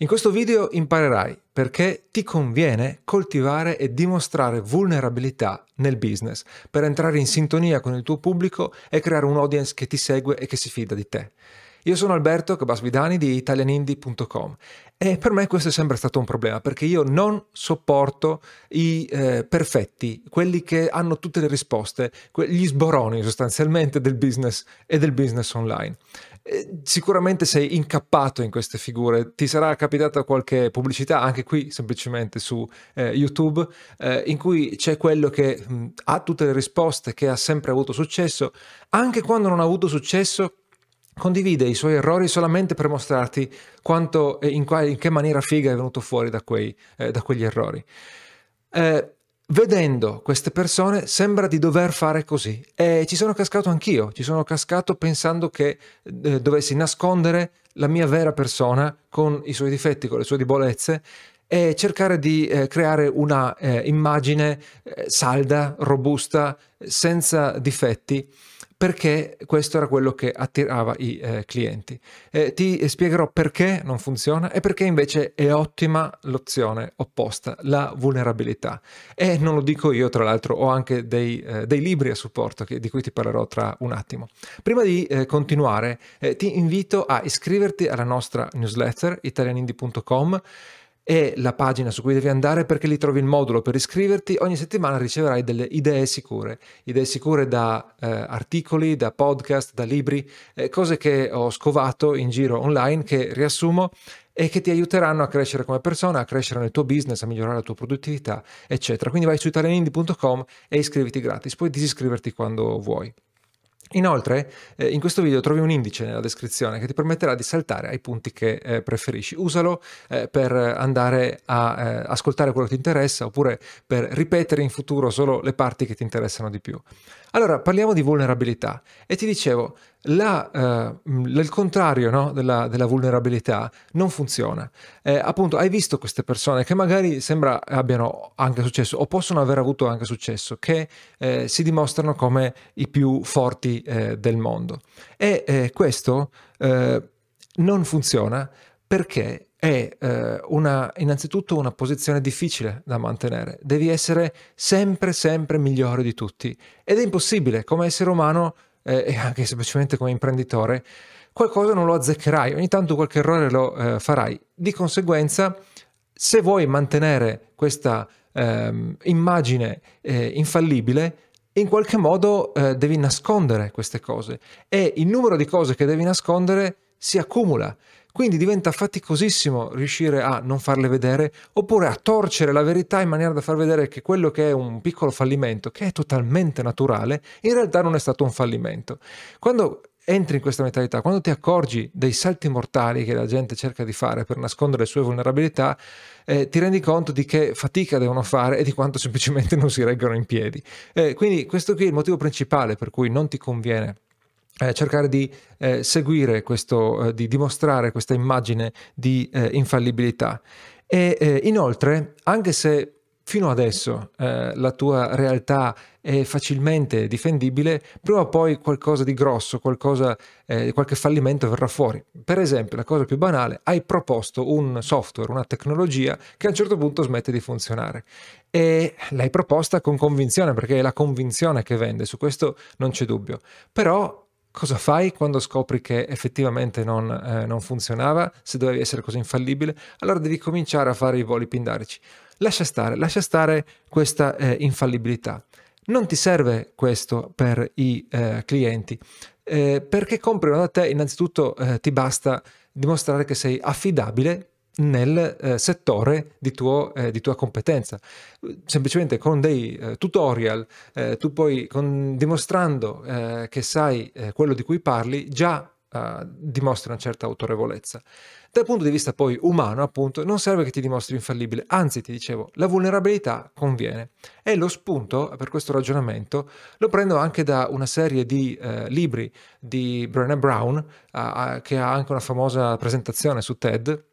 In questo video imparerai perché ti conviene coltivare e dimostrare vulnerabilità nel business per entrare in sintonia con il tuo pubblico e creare un audience che ti segue e che si fida di te. Io sono Alberto Cabasvidani di italianindie.com e per me questo è sempre stato un problema perché io non sopporto i eh, perfetti, quelli che hanno tutte le risposte, gli sboroni sostanzialmente del business e del business online. Eh, sicuramente sei incappato in queste figure, ti sarà capitata qualche pubblicità anche qui semplicemente su eh, YouTube eh, in cui c'è quello che mh, ha tutte le risposte, che ha sempre avuto successo, anche quando non ha avuto successo condivide i suoi errori solamente per mostrarti quanto in, qua, in che maniera figa è venuto fuori da, quei, eh, da quegli errori. Eh, vedendo queste persone sembra di dover fare così. E ci sono cascato anch'io, ci sono cascato pensando che eh, dovessi nascondere la mia vera persona con i suoi difetti, con le sue debolezze e cercare di eh, creare una eh, immagine eh, salda, robusta, senza difetti perché questo era quello che attirava i eh, clienti. Eh, ti spiegherò perché non funziona e perché invece è ottima l'opzione opposta, la vulnerabilità. E non lo dico io, tra l'altro ho anche dei, eh, dei libri a supporto che, di cui ti parlerò tra un attimo. Prima di eh, continuare eh, ti invito a iscriverti alla nostra newsletter italianindi.com è la pagina su cui devi andare perché lì trovi il modulo per iscriverti. Ogni settimana riceverai delle idee sicure, idee sicure da eh, articoli, da podcast, da libri, eh, cose che ho scovato in giro online che riassumo e che ti aiuteranno a crescere come persona, a crescere nel tuo business, a migliorare la tua produttività, eccetera. Quindi vai su italianindi.com e iscriviti gratis, puoi disiscriverti quando vuoi. Inoltre, eh, in questo video trovi un indice nella descrizione che ti permetterà di saltare ai punti che eh, preferisci. Usalo eh, per andare a eh, ascoltare quello che ti interessa oppure per ripetere in futuro solo le parti che ti interessano di più. Allora, parliamo di vulnerabilità e ti dicevo, la, eh, il contrario no, della, della, vulnerabilità non funziona. Eh, appunto, hai visto queste persone che magari sembra abbiano anche successo o possono aver avuto anche successo, che eh, si dimostrano come i più forti eh, del mondo. E eh, questo eh, non funziona perché è eh, una, innanzitutto una posizione difficile da mantenere. Devi essere sempre, sempre migliore di tutti. Ed è impossibile, come essere umano eh, e anche semplicemente come imprenditore, qualcosa non lo azzeccherai, ogni tanto qualche errore lo eh, farai. Di conseguenza, se vuoi mantenere questa ehm, immagine eh, infallibile, in qualche modo eh, devi nascondere queste cose. E il numero di cose che devi nascondere si accumula quindi diventa faticosissimo riuscire a non farle vedere oppure a torcere la verità in maniera da far vedere che quello che è un piccolo fallimento, che è totalmente naturale, in realtà non è stato un fallimento. Quando entri in questa mentalità, quando ti accorgi dei salti mortali che la gente cerca di fare per nascondere le sue vulnerabilità, eh, ti rendi conto di che fatica devono fare e di quanto semplicemente non si reggono in piedi. Eh, quindi questo qui è il motivo principale per cui non ti conviene eh, cercare di eh, seguire questo, eh, di dimostrare questa immagine di eh, infallibilità. E eh, inoltre, anche se fino adesso eh, la tua realtà è facilmente difendibile, prima o poi qualcosa di grosso, qualcosa, qualche fallimento verrà fuori. Per esempio, la cosa più banale, hai proposto un software, una tecnologia che a un certo punto smette di funzionare e l'hai proposta con convinzione perché è la convinzione che vende, su questo non c'è dubbio. Però cosa fai quando scopri che effettivamente non, eh, non, funzionava, se dovevi essere così infallibile? Allora devi cominciare a fare i voli pindarici. Lascia stare, lascia stare questa eh, infallibilità. Non ti serve questo per i eh, clienti, eh, perché comprano da te innanzitutto eh, ti basta dimostrare che sei affidabile nel eh, settore di, tuo, eh, di, tua competenza. Semplicemente con dei eh, tutorial, eh, tu poi con, dimostrando eh, che sai eh, quello di cui parli, già dimostri una certa autorevolezza. Dal punto di vista poi umano, appunto, non serve che ti dimostri infallibile, anzi ti dicevo, la vulnerabilità conviene. E lo spunto per questo ragionamento lo prendo anche da una serie di libri di Brené Brown, che ha anche una famosa presentazione su TED,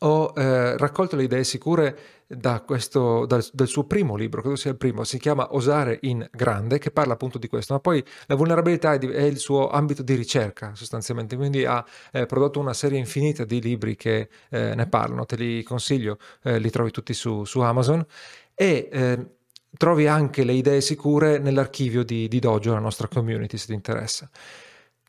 ho eh, raccolto le idee sicure da questo, dal, dal, suo primo libro, credo sia il primo, si chiama Osare in grande, che parla appunto di questo, ma poi la vulnerabilità è, di, è il suo ambito di ricerca sostanzialmente, quindi ha eh, prodotto una serie infinita di libri che eh, ne parlano, te li consiglio, eh, li trovi tutti su, su Amazon e eh, trovi anche le idee sicure nell'archivio di, di Dojo, la nostra community se ti interessa.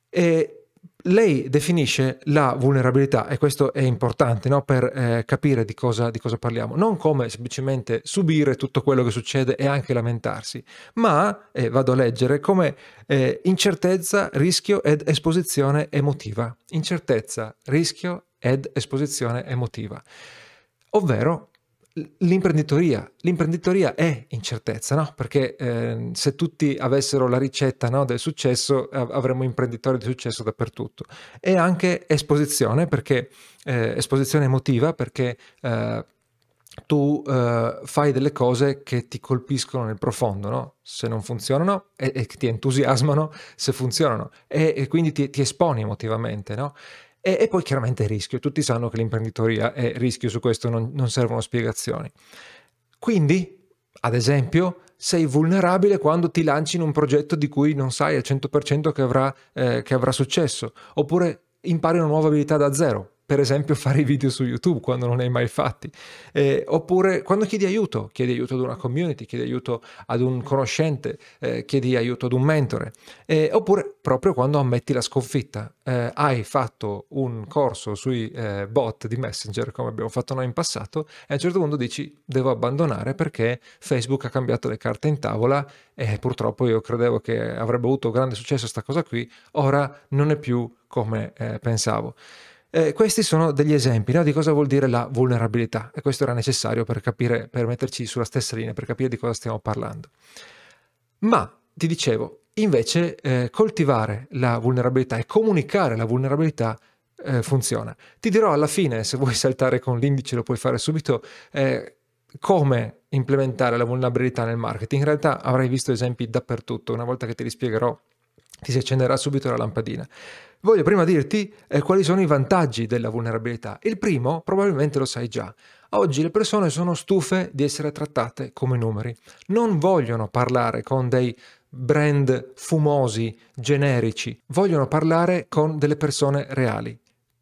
E lei definisce la vulnerabilità, e questo è importante no? per eh, capire di cosa, di cosa, parliamo, non come semplicemente subire tutto quello che succede e anche lamentarsi, ma, eh, vado a leggere, come eh, incertezza, rischio ed esposizione emotiva. Incertezza, rischio ed esposizione emotiva. Ovvero l'imprenditoria. L'imprenditoria è incertezza, no? Perché eh, se tutti avessero la ricetta no, del successo, avremmo imprenditori di successo dappertutto. E anche esposizione, perché eh, esposizione emotiva, perché eh, tu eh, fai delle cose che ti colpiscono nel profondo, no? Se non funzionano e, e ti entusiasmano se funzionano e, e quindi ti, ti esponi emotivamente, no? E, e, poi chiaramente rischio, tutti sanno che l'imprenditoria è rischio, su questo non, non servono spiegazioni. Quindi, ad esempio, sei vulnerabile quando ti lanci in un progetto di cui non sai al 100% che avrà, eh, che avrà successo, oppure impari una nuova abilità da zero, per esempio fare i video su YouTube quando non hai mai fatti, eh, oppure quando chiedi aiuto, chiedi aiuto ad una community, chiedi aiuto ad un conoscente, eh, chiedi aiuto ad un mentore, eh, oppure proprio quando ammetti la sconfitta, eh, hai fatto un corso sui eh, bot di Messenger come abbiamo fatto noi in passato e a un certo punto dici devo abbandonare perché Facebook ha cambiato le carte in tavola e purtroppo io credevo che avrebbe avuto grande successo questa cosa qui, ora non è più come eh, pensavo. Eh, questi sono degli esempi no, di cosa vuol dire la vulnerabilità e questo era necessario per capire, per metterci sulla stessa linea, per capire di cosa stiamo parlando. Ma ti dicevo, invece eh, coltivare la vulnerabilità e comunicare la vulnerabilità eh, funziona. Ti dirò alla fine, se vuoi saltare con l'indice lo puoi fare subito, eh, come implementare la vulnerabilità nel marketing. In realtà avrai visto esempi dappertutto, una volta che te li spiegherò ti si accenderà subito la lampadina. Voglio prima dirti eh, quali sono i vantaggi della vulnerabilità. Il primo probabilmente lo sai già. Oggi le persone sono stufe di essere trattate come numeri. Non vogliono parlare con dei brand fumosi, generici, vogliono parlare con delle persone reali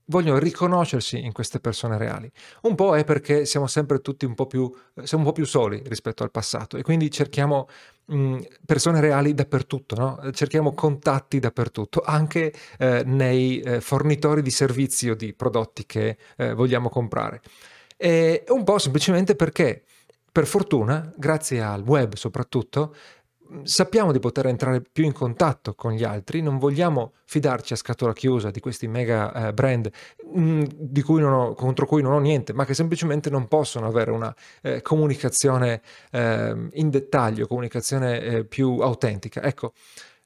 vogliono riconoscersi in queste persone reali. Un po' è perché siamo sempre tutti un po' più, siamo un po' più soli rispetto al passato e quindi cerchiamo mh, persone reali dappertutto, no? cerchiamo contatti dappertutto, anche eh, nei eh, fornitori di servizi o di prodotti che eh, vogliamo comprare. E un po' semplicemente perché per fortuna, grazie al web soprattutto, sappiamo di poter entrare più in contatto con gli altri, non vogliamo fidarci a scatola chiusa di questi mega eh, brand mh, mm, cui ho, contro cui non ho niente, ma che semplicemente non possono avere una eh, comunicazione eh, in dettaglio, comunicazione eh, più autentica. Ecco,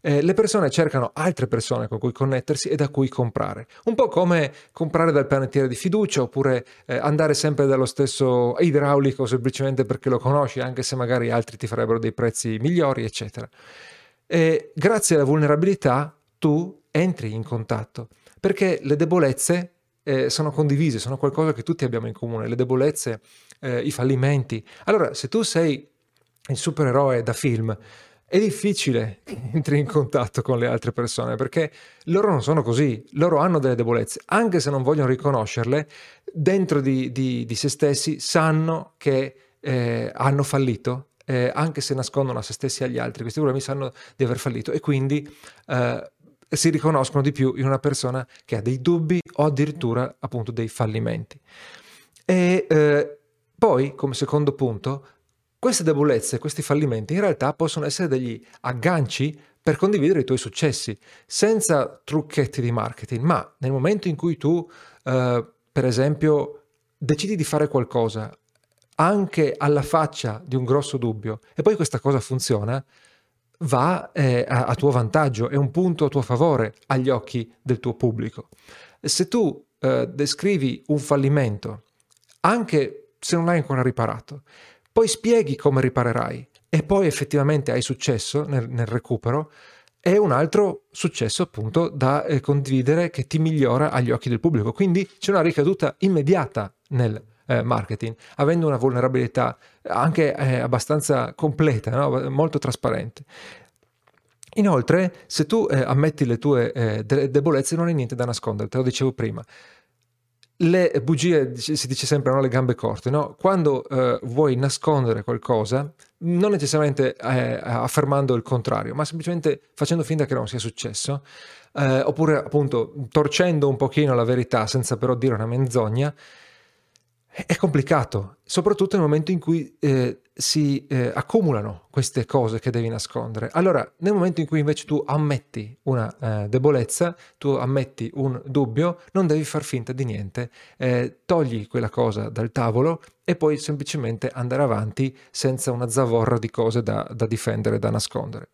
eh, le persone cercano altre persone con cui connettersi e da cui comprare. Un po' come comprare dal panettiere di fiducia oppure eh, andare sempre dallo stesso idraulico semplicemente perché lo conosci, anche se magari altri ti farebbero dei prezzi migliori, eccetera. E grazie alla vulnerabilità tu entri in contatto perché le debolezze eh, sono condivise, sono qualcosa che tutti abbiamo in comune, le debolezze, eh, i fallimenti. Allora, se tu sei il supereroe da film, è difficile che entri in contatto con le altre persone perché loro non sono così, loro hanno delle debolezze, anche se non vogliono riconoscerle, dentro di, di, di se stessi sanno che eh, hanno fallito, eh, anche se nascondono a se stessi e agli altri, questi problemi sanno di aver fallito e quindi eh, si riconoscono di più in una persona che ha dei dubbi o addirittura appunto dei fallimenti. E eh, poi, come secondo punto, queste debolezze, questi fallimenti in realtà possono essere degli agganci per condividere i tuoi successi, senza trucchetti di marketing, ma nel momento in cui tu, eh, per esempio, decidi di fare qualcosa anche alla faccia di un grosso dubbio e poi questa cosa funziona, va eh, a, a, tuo vantaggio, è un punto a tuo favore agli occhi del tuo pubblico. Se tu eh, descrivi un fallimento, anche se non hai ancora riparato, poi spieghi come riparerai e poi effettivamente hai successo nel, nel recupero, è un altro successo appunto da eh, condividere che ti migliora agli occhi del pubblico. Quindi c'è una ricaduta immediata nel eh, marketing, avendo una vulnerabilità anche eh, abbastanza completa, no? molto trasparente. Inoltre, se tu eh, ammetti le tue eh, debolezze, non hai niente da nascondere, te lo dicevo prima le bugie, si dice sempre, hanno le gambe corte, no? Quando eh, vuoi nascondere qualcosa, non necessariamente eh, affermando il contrario, ma semplicemente facendo finta che non sia successo, eh, oppure appunto torcendo un pochino la verità senza però dire una menzogna, è complicato, soprattutto nel momento in cui eh, si eh, accumulano queste cose che devi nascondere. Allora, nel momento in cui invece tu ammetti una eh, debolezza, tu ammetti un dubbio, non devi far finta di niente, eh, togli quella cosa dal tavolo e poi semplicemente andare avanti senza una zavorra di cose da, da difendere, da nascondere.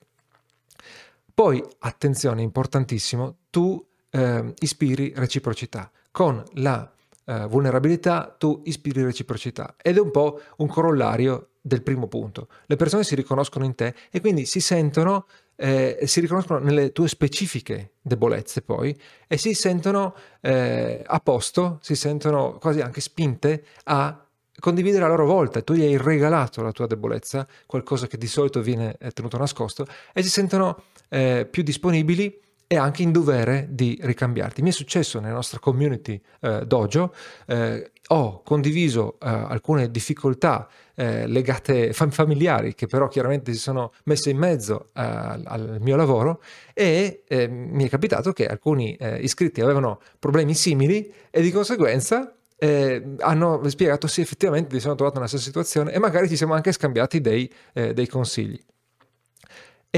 Poi, attenzione, importantissimo, tu eh, ispiri reciprocità. Con la eh, vulnerabilità, tu ispiri reciprocità ed è un po' un corollario del primo punto. Le persone si riconoscono in te e quindi si sentono, eh, si riconoscono nelle tue specifiche debolezze poi e si sentono eh, a posto, si sentono quasi anche spinte a condividere a loro volta. Tu gli hai regalato la tua debolezza, qualcosa che di solito viene eh, tenuto nascosto, e si sentono eh, più disponibili e anche in dovere di ricambiarti. Mi è successo nella nostra community eh, dojo, eh, ho condiviso eh, alcune difficoltà eh, legate fam- familiari che però chiaramente si sono messe in mezzo eh, al mio lavoro e eh, mi è capitato che alcuni iscritti avevano problemi simili e di conseguenza eh, hanno spiegato sì effettivamente si sono trovati nella stessa situazione e magari ci siamo anche scambiati dei, eh, dei consigli.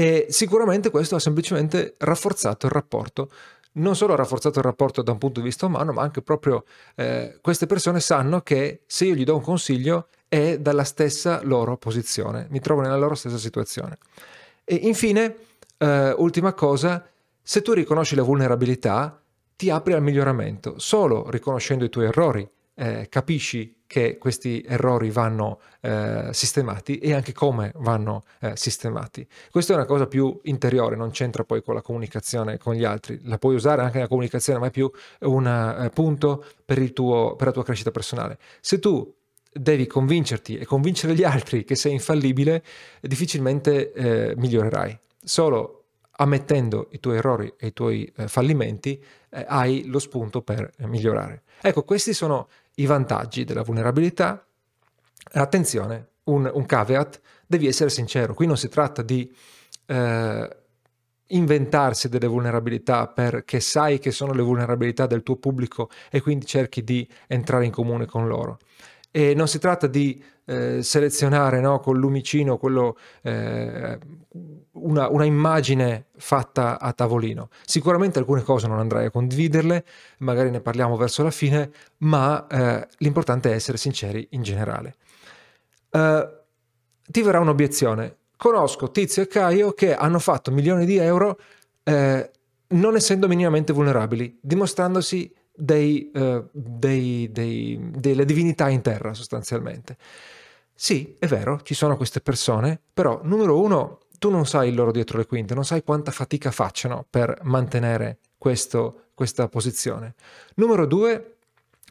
E sicuramente questo ha semplicemente rafforzato il rapporto. Non solo ha rafforzato il rapporto da un punto di vista umano, ma anche proprio eh, queste persone sanno che se io gli do un consiglio è dalla stessa loro posizione, mi trovo nella loro stessa situazione. E infine, eh, ultima cosa, se tu riconosci la vulnerabilità, ti apri al miglioramento. Solo riconoscendo i tuoi errori eh, capisci che questi errori vanno eh, sistemati e anche come vanno eh, sistemati. Questa è una cosa più interiore, non c'entra poi con la comunicazione con gli altri, la puoi usare anche nella comunicazione, ma è più un eh, punto per, tuo, per la tua crescita personale. Se tu devi convincerti e convincere gli altri che sei infallibile, difficilmente eh, migliorerai. Solo ammettendo i tuoi errori e i tuoi eh, fallimenti eh, hai lo spunto per migliorare. Ecco, questi sono i vantaggi della vulnerabilità. Attenzione, un, un caveat, devi essere sincero, qui non si tratta di eh, inventarsi delle vulnerabilità perché sai che sono le vulnerabilità del tuo pubblico e quindi cerchi di entrare in comune con loro. E non si tratta di eh, selezionare no, con lumicino quello, eh, una, una, immagine fatta a tavolino. Sicuramente alcune cose non andrai a condividerle, magari ne parliamo verso la fine, ma eh, l'importante è essere sinceri in generale. Uh, ti verrà un'obiezione. Conosco Tizio e Caio che hanno fatto milioni di euro eh, non essendo minimamente vulnerabili, dimostrandosi dei, uh, dei, dei, delle divinità in terra sostanzialmente. Sì, è vero, ci sono queste persone, però numero uno, tu non sai il loro dietro le quinte, non sai quanta fatica facciano per mantenere questo, questa posizione. Numero due,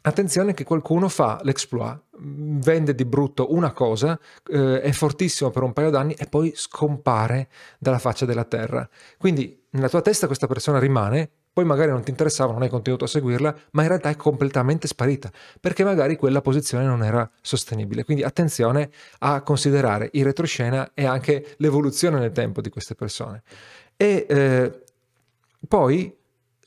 Attenzione che qualcuno fa l'exploit, vende di brutto una cosa, eh, è fortissimo per un paio d'anni e poi scompare dalla faccia della terra. Quindi nella tua testa questa persona rimane, poi magari non ti interessava, non hai continuato a seguirla, ma in realtà è completamente sparita, perché magari quella posizione non era sostenibile. Quindi attenzione a considerare il retroscena e anche l'evoluzione nel tempo di queste persone. E eh, poi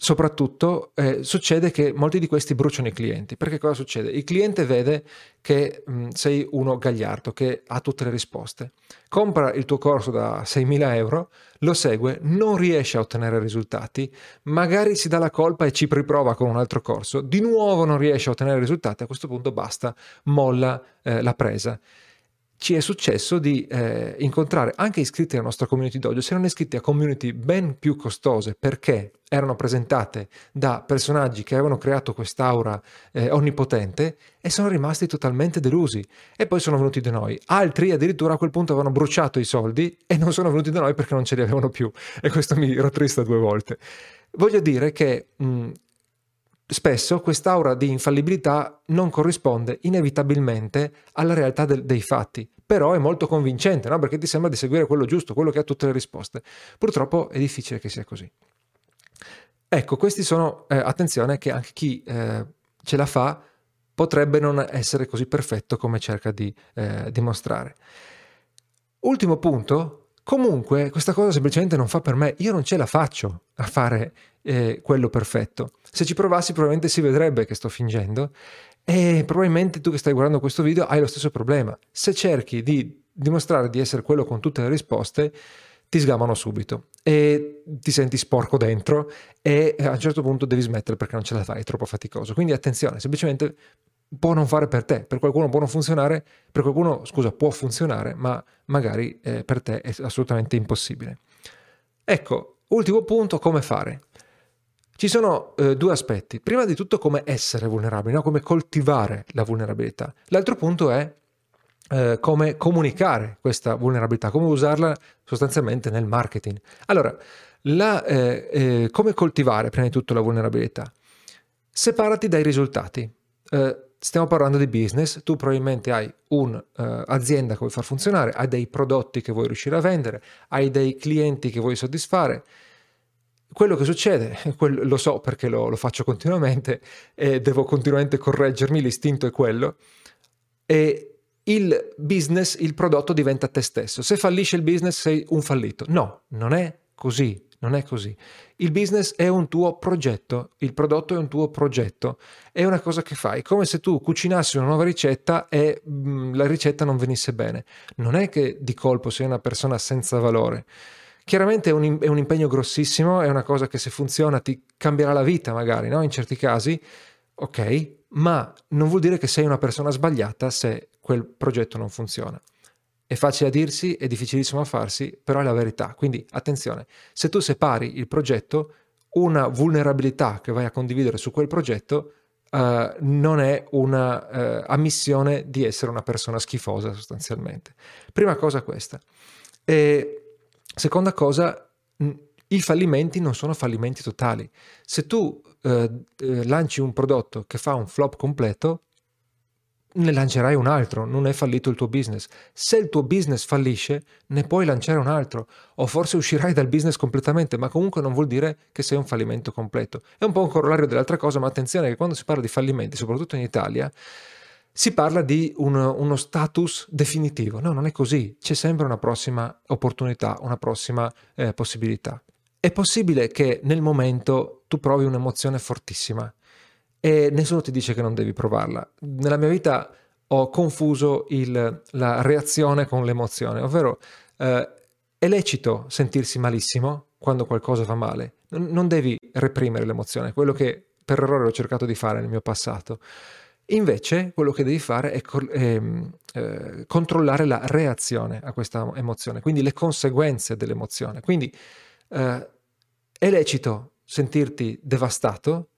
soprattutto eh, succede che molti di questi bruciano i clienti. Perché cosa succede? Il cliente vede che mh, sei uno gagliardo, che ha tutte le risposte. Compra il tuo corso da 6.000 euro, lo segue, non riesce a ottenere risultati, magari si dà la colpa e ci riprova con un altro corso, di nuovo non riesce a ottenere risultati, a questo punto basta, molla eh, la presa ci è successo di eh, incontrare anche iscritti alla nostra community dojo, si erano iscritti a community ben più costose perché erano presentate da personaggi che avevano creato quest'aura eh, onnipotente e sono rimasti totalmente delusi e poi sono venuti da noi. Altri addirittura a quel punto avevano bruciato i soldi e non sono venuti da noi perché non ce li avevano più e questo mi rattrista due volte. Voglio dire che mh, Spesso quest'aura di infallibilità non corrisponde inevitabilmente alla realtà del, dei fatti, però è molto convincente, no? perché ti sembra di seguire quello giusto, quello che ha tutte le risposte. Purtroppo è difficile che sia così. Ecco, questi sono, eh, attenzione che anche chi eh, ce la fa potrebbe non essere così perfetto come cerca di eh, dimostrare. Ultimo punto, comunque questa cosa semplicemente non fa per me, io non ce la faccio a fare eh, quello perfetto. Se ci provassi probabilmente si vedrebbe che sto fingendo e probabilmente tu che stai guardando questo video hai lo stesso problema. Se cerchi di dimostrare di essere quello con tutte le risposte, ti sgamano subito e ti senti sporco dentro e a un certo punto devi smettere perché non ce la fai, è troppo faticoso. Quindi attenzione, semplicemente può non fare per te, per qualcuno può non funzionare, per qualcuno, scusa, può funzionare, ma magari eh, per te è assolutamente impossibile. Ecco, ultimo punto, come fare? Ci sono eh, due aspetti. Prima di tutto come essere vulnerabili, no? come coltivare la vulnerabilità. L'altro punto è eh, come comunicare questa vulnerabilità, come usarla sostanzialmente nel marketing. Allora, la, eh, eh come coltivare prima di tutto la vulnerabilità? Separati dai risultati. Eh, stiamo parlando di business, tu probabilmente hai un'azienda eh, che vuoi far funzionare, hai dei prodotti che vuoi riuscire a vendere, hai dei clienti che vuoi soddisfare quello che succede, quello, lo so perché lo, lo, faccio continuamente e devo continuamente correggermi, l'istinto è quello, e il business, il prodotto diventa te stesso. Se fallisce il business sei un fallito. No, non è così, non è così. Il business è un tuo progetto, il prodotto è un tuo progetto, è una cosa che fai, come se tu cucinassi una nuova ricetta e mh, mm, la ricetta non venisse bene. Non è che di colpo sei una persona senza valore Chiaramente è un, è un, impegno grossissimo, è una cosa che se funziona ti cambierà la vita magari, no? In certi casi, ok, ma non vuol dire che sei una persona sbagliata se quel progetto non funziona. È facile a dirsi, è difficilissimo a farsi, però è la verità. Quindi attenzione, se tu separi il progetto, una vulnerabilità che vai a condividere su quel progetto uh, non è una uh, ammissione di essere una persona schifosa sostanzialmente. Prima cosa questa. E Seconda cosa, i fallimenti non sono fallimenti totali. Se tu eh, eh, lanci un prodotto che fa un flop completo, ne lancerai un altro, non è fallito il tuo business. Se il tuo business fallisce, ne puoi lanciare un altro, o forse uscirai dal business completamente, ma comunque non vuol dire che sei un fallimento completo. È un po' un corollario dell'altra cosa, ma attenzione che quando si parla di fallimenti, soprattutto in Italia, si parla di un, uno status definitivo. No, non è così. C'è sempre una prossima opportunità, una prossima eh, possibilità. È possibile che nel momento tu provi un'emozione fortissima e nessuno ti dice che non devi provarla. Nella mia vita ho confuso il, la reazione con l'emozione, ovvero eh, è lecito sentirsi malissimo quando qualcosa va male, non devi reprimere l'emozione, quello che per errore ho cercato di fare nel mio passato. Invece quello che devi fare è, è eh, controllare la reazione a questa emozione, quindi le conseguenze dell'emozione. Quindi eh, è lecito sentirti devastato,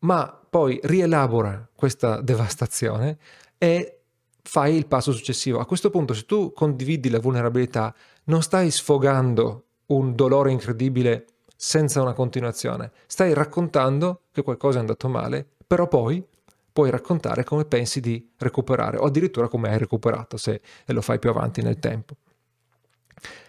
ma poi rielabora questa devastazione e fai il passo successivo. A questo punto, se tu condividi la vulnerabilità, non stai sfogando un dolore incredibile senza una continuazione, stai raccontando che qualcosa è andato male, però poi puoi raccontare come pensi di recuperare o addirittura come hai recuperato se lo fai più avanti nel tempo.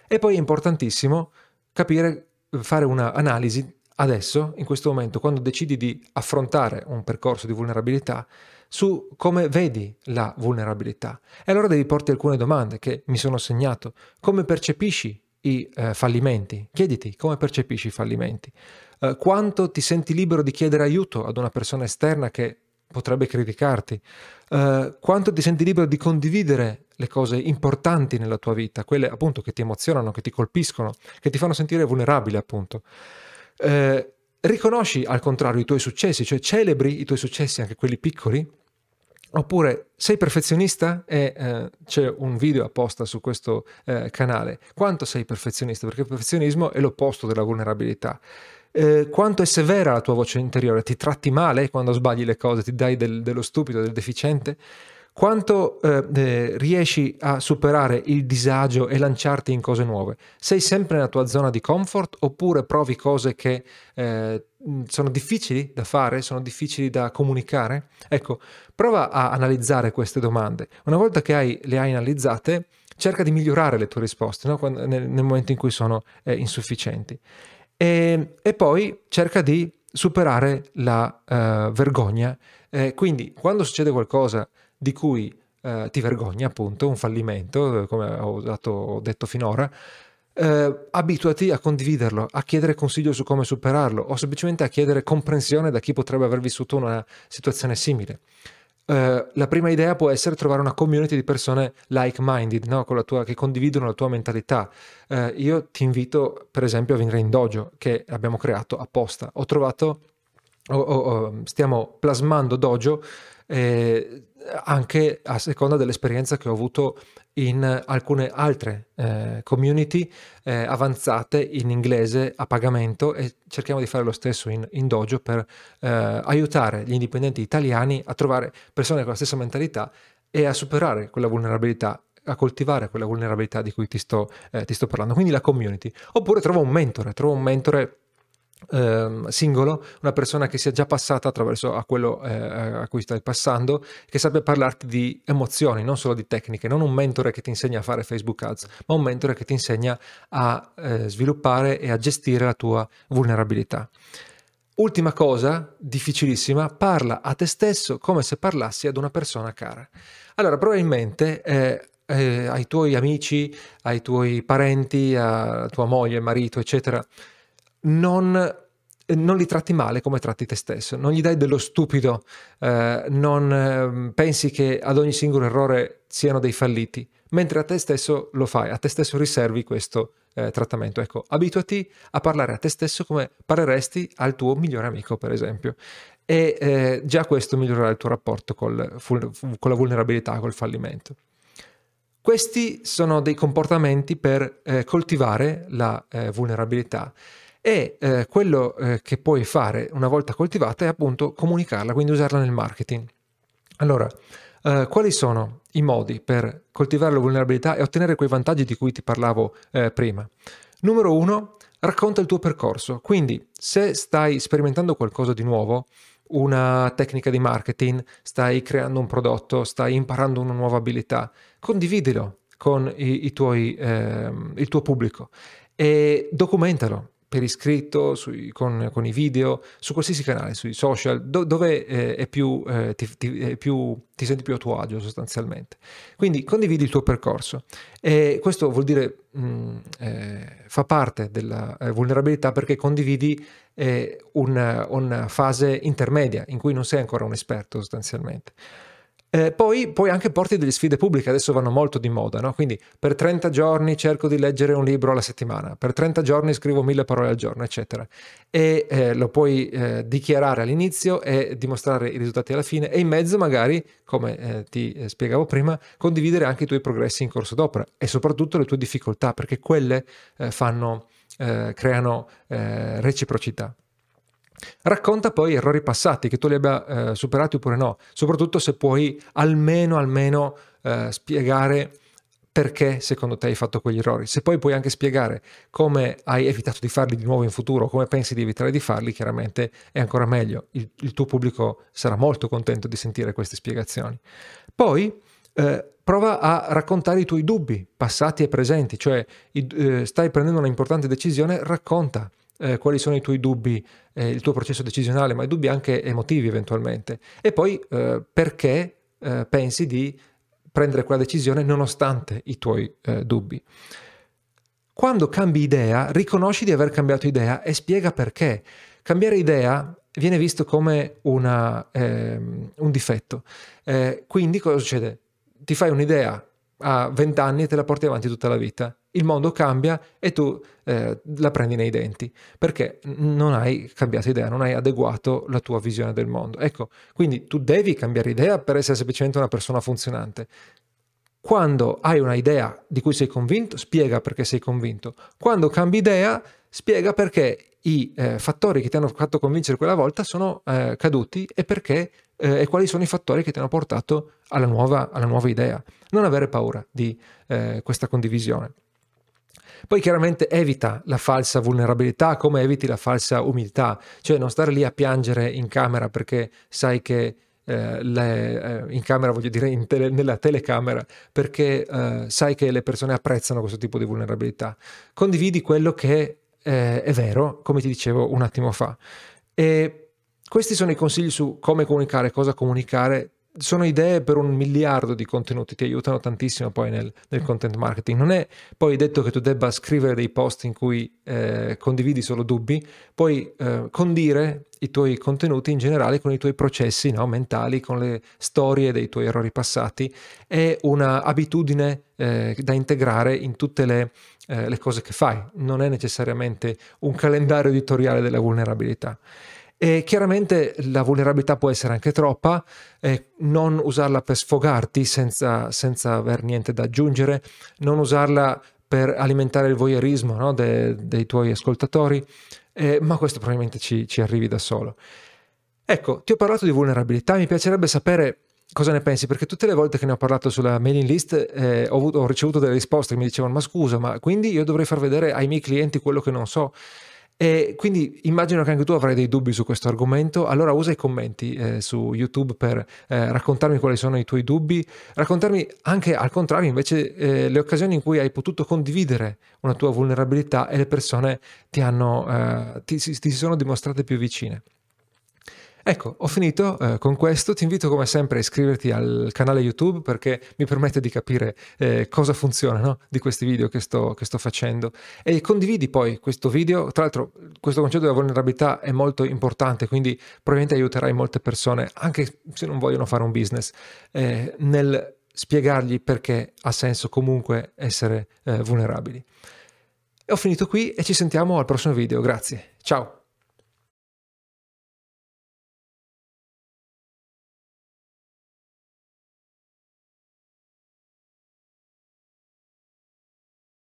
E poi è importantissimo capire, fare un'analisi adesso, in questo momento, quando decidi di affrontare un percorso di vulnerabilità, su come vedi la vulnerabilità. E allora devi porti alcune domande che mi sono segnato. Come percepisci i eh, fallimenti? Chiediti come percepisci i fallimenti. Eh, quanto ti senti libero di chiedere aiuto ad una persona esterna che potrebbe criticarti, uh, quanto ti senti libero di condividere le cose importanti nella tua vita, quelle appunto che ti emozionano, che ti colpiscono, che ti fanno sentire vulnerabile appunto. Uh, riconosci al contrario i tuoi successi, cioè celebri i tuoi successi, anche quelli piccoli, Oppure sei perfezionista e eh, c'è un video apposta su questo eh, canale. Quanto sei perfezionista? Perché il perfezionismo è l'opposto della vulnerabilità. Eh, quanto è severa la tua voce interiore? Ti tratti male quando sbagli le cose? Ti dai del, dello stupido, del deficiente? Quanto eh, eh, riesci a superare il disagio e lanciarti in cose nuove? Sei sempre nella tua zona di comfort oppure provi cose che eh, sono difficili da fare, sono difficili da comunicare? Ecco, prova a analizzare queste domande. Una volta che hai, le hai analizzate, cerca di migliorare le tue risposte no? Nel, nel, momento in cui sono eh, insufficienti. E, e, poi cerca di superare la uh, vergogna. Eh, quindi, quando succede qualcosa di cui eh, ti vergogni, appunto, un fallimento, eh, come ho, dato, ho detto finora, eh, abituati a condividerlo, a chiedere consiglio su come superarlo o semplicemente a chiedere comprensione da chi potrebbe aver vissuto una situazione simile. Uh, la prima idea può essere trovare una community di persone like-minded, no? tua, che condividono la tua mentalità. Uh, io ti invito, per esempio, a venire in Dojo, che abbiamo creato apposta. Ho trovato, oh, oh, stiamo plasmando Dojo eh, anche a seconda dell'esperienza che ho avuto in alcune altre eh, community eh, avanzate in inglese a pagamento e cerchiamo di fare lo stesso in, in Dojo per eh, aiutare gli indipendenti italiani a trovare persone con la stessa mentalità e a superare quella vulnerabilità a coltivare quella vulnerabilità di cui ti sto, eh, ti sto parlando, quindi la community. Oppure trovo un mentore, trovo un mentore Ehm, singolo, una persona che sia già passata attraverso a quello eh, a cui stai passando, che sappia parlarti di emozioni, non solo di tecniche, non un mentore che ti insegna a fare Facebook Ads, ma un mentore che ti insegna a eh, sviluppare e a gestire la tua vulnerabilità. Ultima cosa, difficilissima, parla a te stesso come se parlassi ad una persona cara. Allora, probabilmente eh, eh, ai tuoi amici, ai tuoi parenti, a tua moglie, marito, eccetera, non, non li tratti male come tratti te stesso, non gli dai dello stupido, eh, non eh, pensi che ad ogni singolo errore siano dei falliti, mentre a te stesso lo fai, a te stesso riservi questo eh, trattamento. Ecco, abituati a parlare a te stesso come parleresti al tuo migliore amico, per esempio. E eh, già questo migliorerà il tuo rapporto col, con la vulnerabilità, col fallimento. Questi sono dei comportamenti per eh, coltivare la eh, vulnerabilità e eh, quello eh, che puoi fare una volta coltivata è appunto comunicarla, quindi usarla nel marketing. Allora, eh, quali sono i modi per coltivare la vulnerabilità e ottenere quei vantaggi di cui ti parlavo eh, prima? Numero uno, racconta il tuo percorso. Quindi, se stai sperimentando qualcosa di nuovo, una tecnica di marketing, stai creando un prodotto, stai imparando una nuova abilità, condividilo con i, i tuoi, eh, il tuo pubblico e documentalo per iscritto, sui, con, con, i video, su qualsiasi canale, sui social, do, dove eh, più, eh, ti, ti, è più, ti, senti più a tuo agio sostanzialmente. Quindi condividi il tuo percorso e questo vuol dire, mh, mm, eh, fa parte della eh, vulnerabilità perché condividi eh, una, una fase intermedia in cui non sei ancora un esperto sostanzialmente. Eh, poi, poi, anche porti delle sfide pubbliche, adesso vanno molto di moda, no? quindi per 30 giorni cerco di leggere un libro alla settimana, per 30 giorni scrivo mille parole al giorno, eccetera. E eh, lo puoi eh, dichiarare all'inizio e dimostrare i risultati alla fine e in mezzo magari, come eh, ti eh, spiegavo prima, condividere anche i tuoi progressi in corso d'opera e soprattutto le tue difficoltà, perché quelle eh, fanno, creano reciprocità. Racconta poi errori passati, che tu li abbia eh, superati oppure no, soprattutto se puoi almeno, almeno eh, spiegare perché secondo te hai fatto quegli errori. Se poi puoi anche spiegare come hai evitato di farli di nuovo in futuro, come pensi di evitare di farli, chiaramente è ancora meglio. Il, il tuo pubblico sarà molto contento di sentire queste spiegazioni. Poi eh, prova a raccontare i tuoi dubbi, passati e presenti, cioè eh, stai prendendo una importante decisione, racconta eh, quali sono i tuoi dubbi, eh, il tuo processo decisionale, ma i dubbi anche emotivi eventualmente. E poi eh, perché eh, pensi di prendere quella decisione nonostante i tuoi eh, dubbi. Quando cambi idea, riconosci di aver cambiato idea e spiega perché. Cambiare idea viene visto come una, ehm, un difetto. Eh, quindi cosa succede? Ti fai un'idea a 20 anni e te la porti avanti tutta la vita. Il mondo cambia e tu eh, la prendi nei denti perché non hai cambiato idea, non hai adeguato la tua visione del mondo. Ecco, quindi tu devi cambiare idea per essere semplicemente una persona funzionante. Quando hai una idea di cui sei convinto, spiega perché sei convinto. Quando cambi idea, spiega perché i eh, fattori che ti hanno fatto convincere quella volta sono eh, caduti e perché eh, e quali sono i fattori che ti hanno portato alla nuova, alla nuova idea. Non avere paura di eh, questa condivisione. Poi chiaramente evita la falsa vulnerabilità come eviti la falsa umiltà, cioè non stare lì a piangere in camera perché sai che eh, le, eh, in camera, voglio dire tele, nella telecamera, perché eh, sai che le persone apprezzano questo tipo di vulnerabilità. Condividi quello che eh, è vero, come ti dicevo un attimo fa. E questi sono i consigli su come comunicare, cosa comunicare sono idee per un miliardo di contenuti, ti aiutano tantissimo poi nel, nel, content marketing. Non è poi detto che tu debba scrivere dei post in cui eh, condividi solo dubbi, puoi eh, condire i tuoi contenuti in generale con i tuoi processi no, mentali, con le storie dei tuoi errori passati. È un'abitudine eh, da integrare in tutte le, eh, le cose che fai, non è necessariamente un calendario editoriale della vulnerabilità. E chiaramente la vulnerabilità può essere anche troppa, eh, non usarla per sfogarti senza, senza aver niente da aggiungere, non usarla per alimentare il voyeurismo no, de, dei tuoi ascoltatori, eh, ma questo probabilmente ci, ci arrivi da solo. Ecco, ti ho parlato di vulnerabilità, mi piacerebbe sapere cosa ne pensi? Perché tutte le volte che ne ho parlato sulla mailing list eh, ho, avuto, ho, ricevuto delle risposte che mi dicevano ma scusa, ma quindi io dovrei far vedere ai miei clienti quello che non so. E quindi immagino che anche tu avrai dei dubbi su questo argomento, allora usa i commenti eh, su YouTube per eh, raccontarmi quali sono i tuoi dubbi, raccontarmi anche al contrario invece eh, le occasioni in cui hai potuto condividere una tua vulnerabilità e le persone ti, hanno, eh, ti, ti si sono dimostrate più vicine. Ecco, ho finito eh, con questo, ti invito come sempre a iscriverti al canale YouTube perché mi permette di capire eh, cosa funziona no? di questi video che sto, che sto, facendo e condividi poi questo video, tra l'altro questo concetto della vulnerabilità è molto importante, quindi probabilmente aiuterai molte persone, anche se non vogliono fare un business, eh, nel spiegargli perché ha senso comunque essere eh, vulnerabili. E ho finito qui e ci sentiamo al prossimo video, grazie, ciao!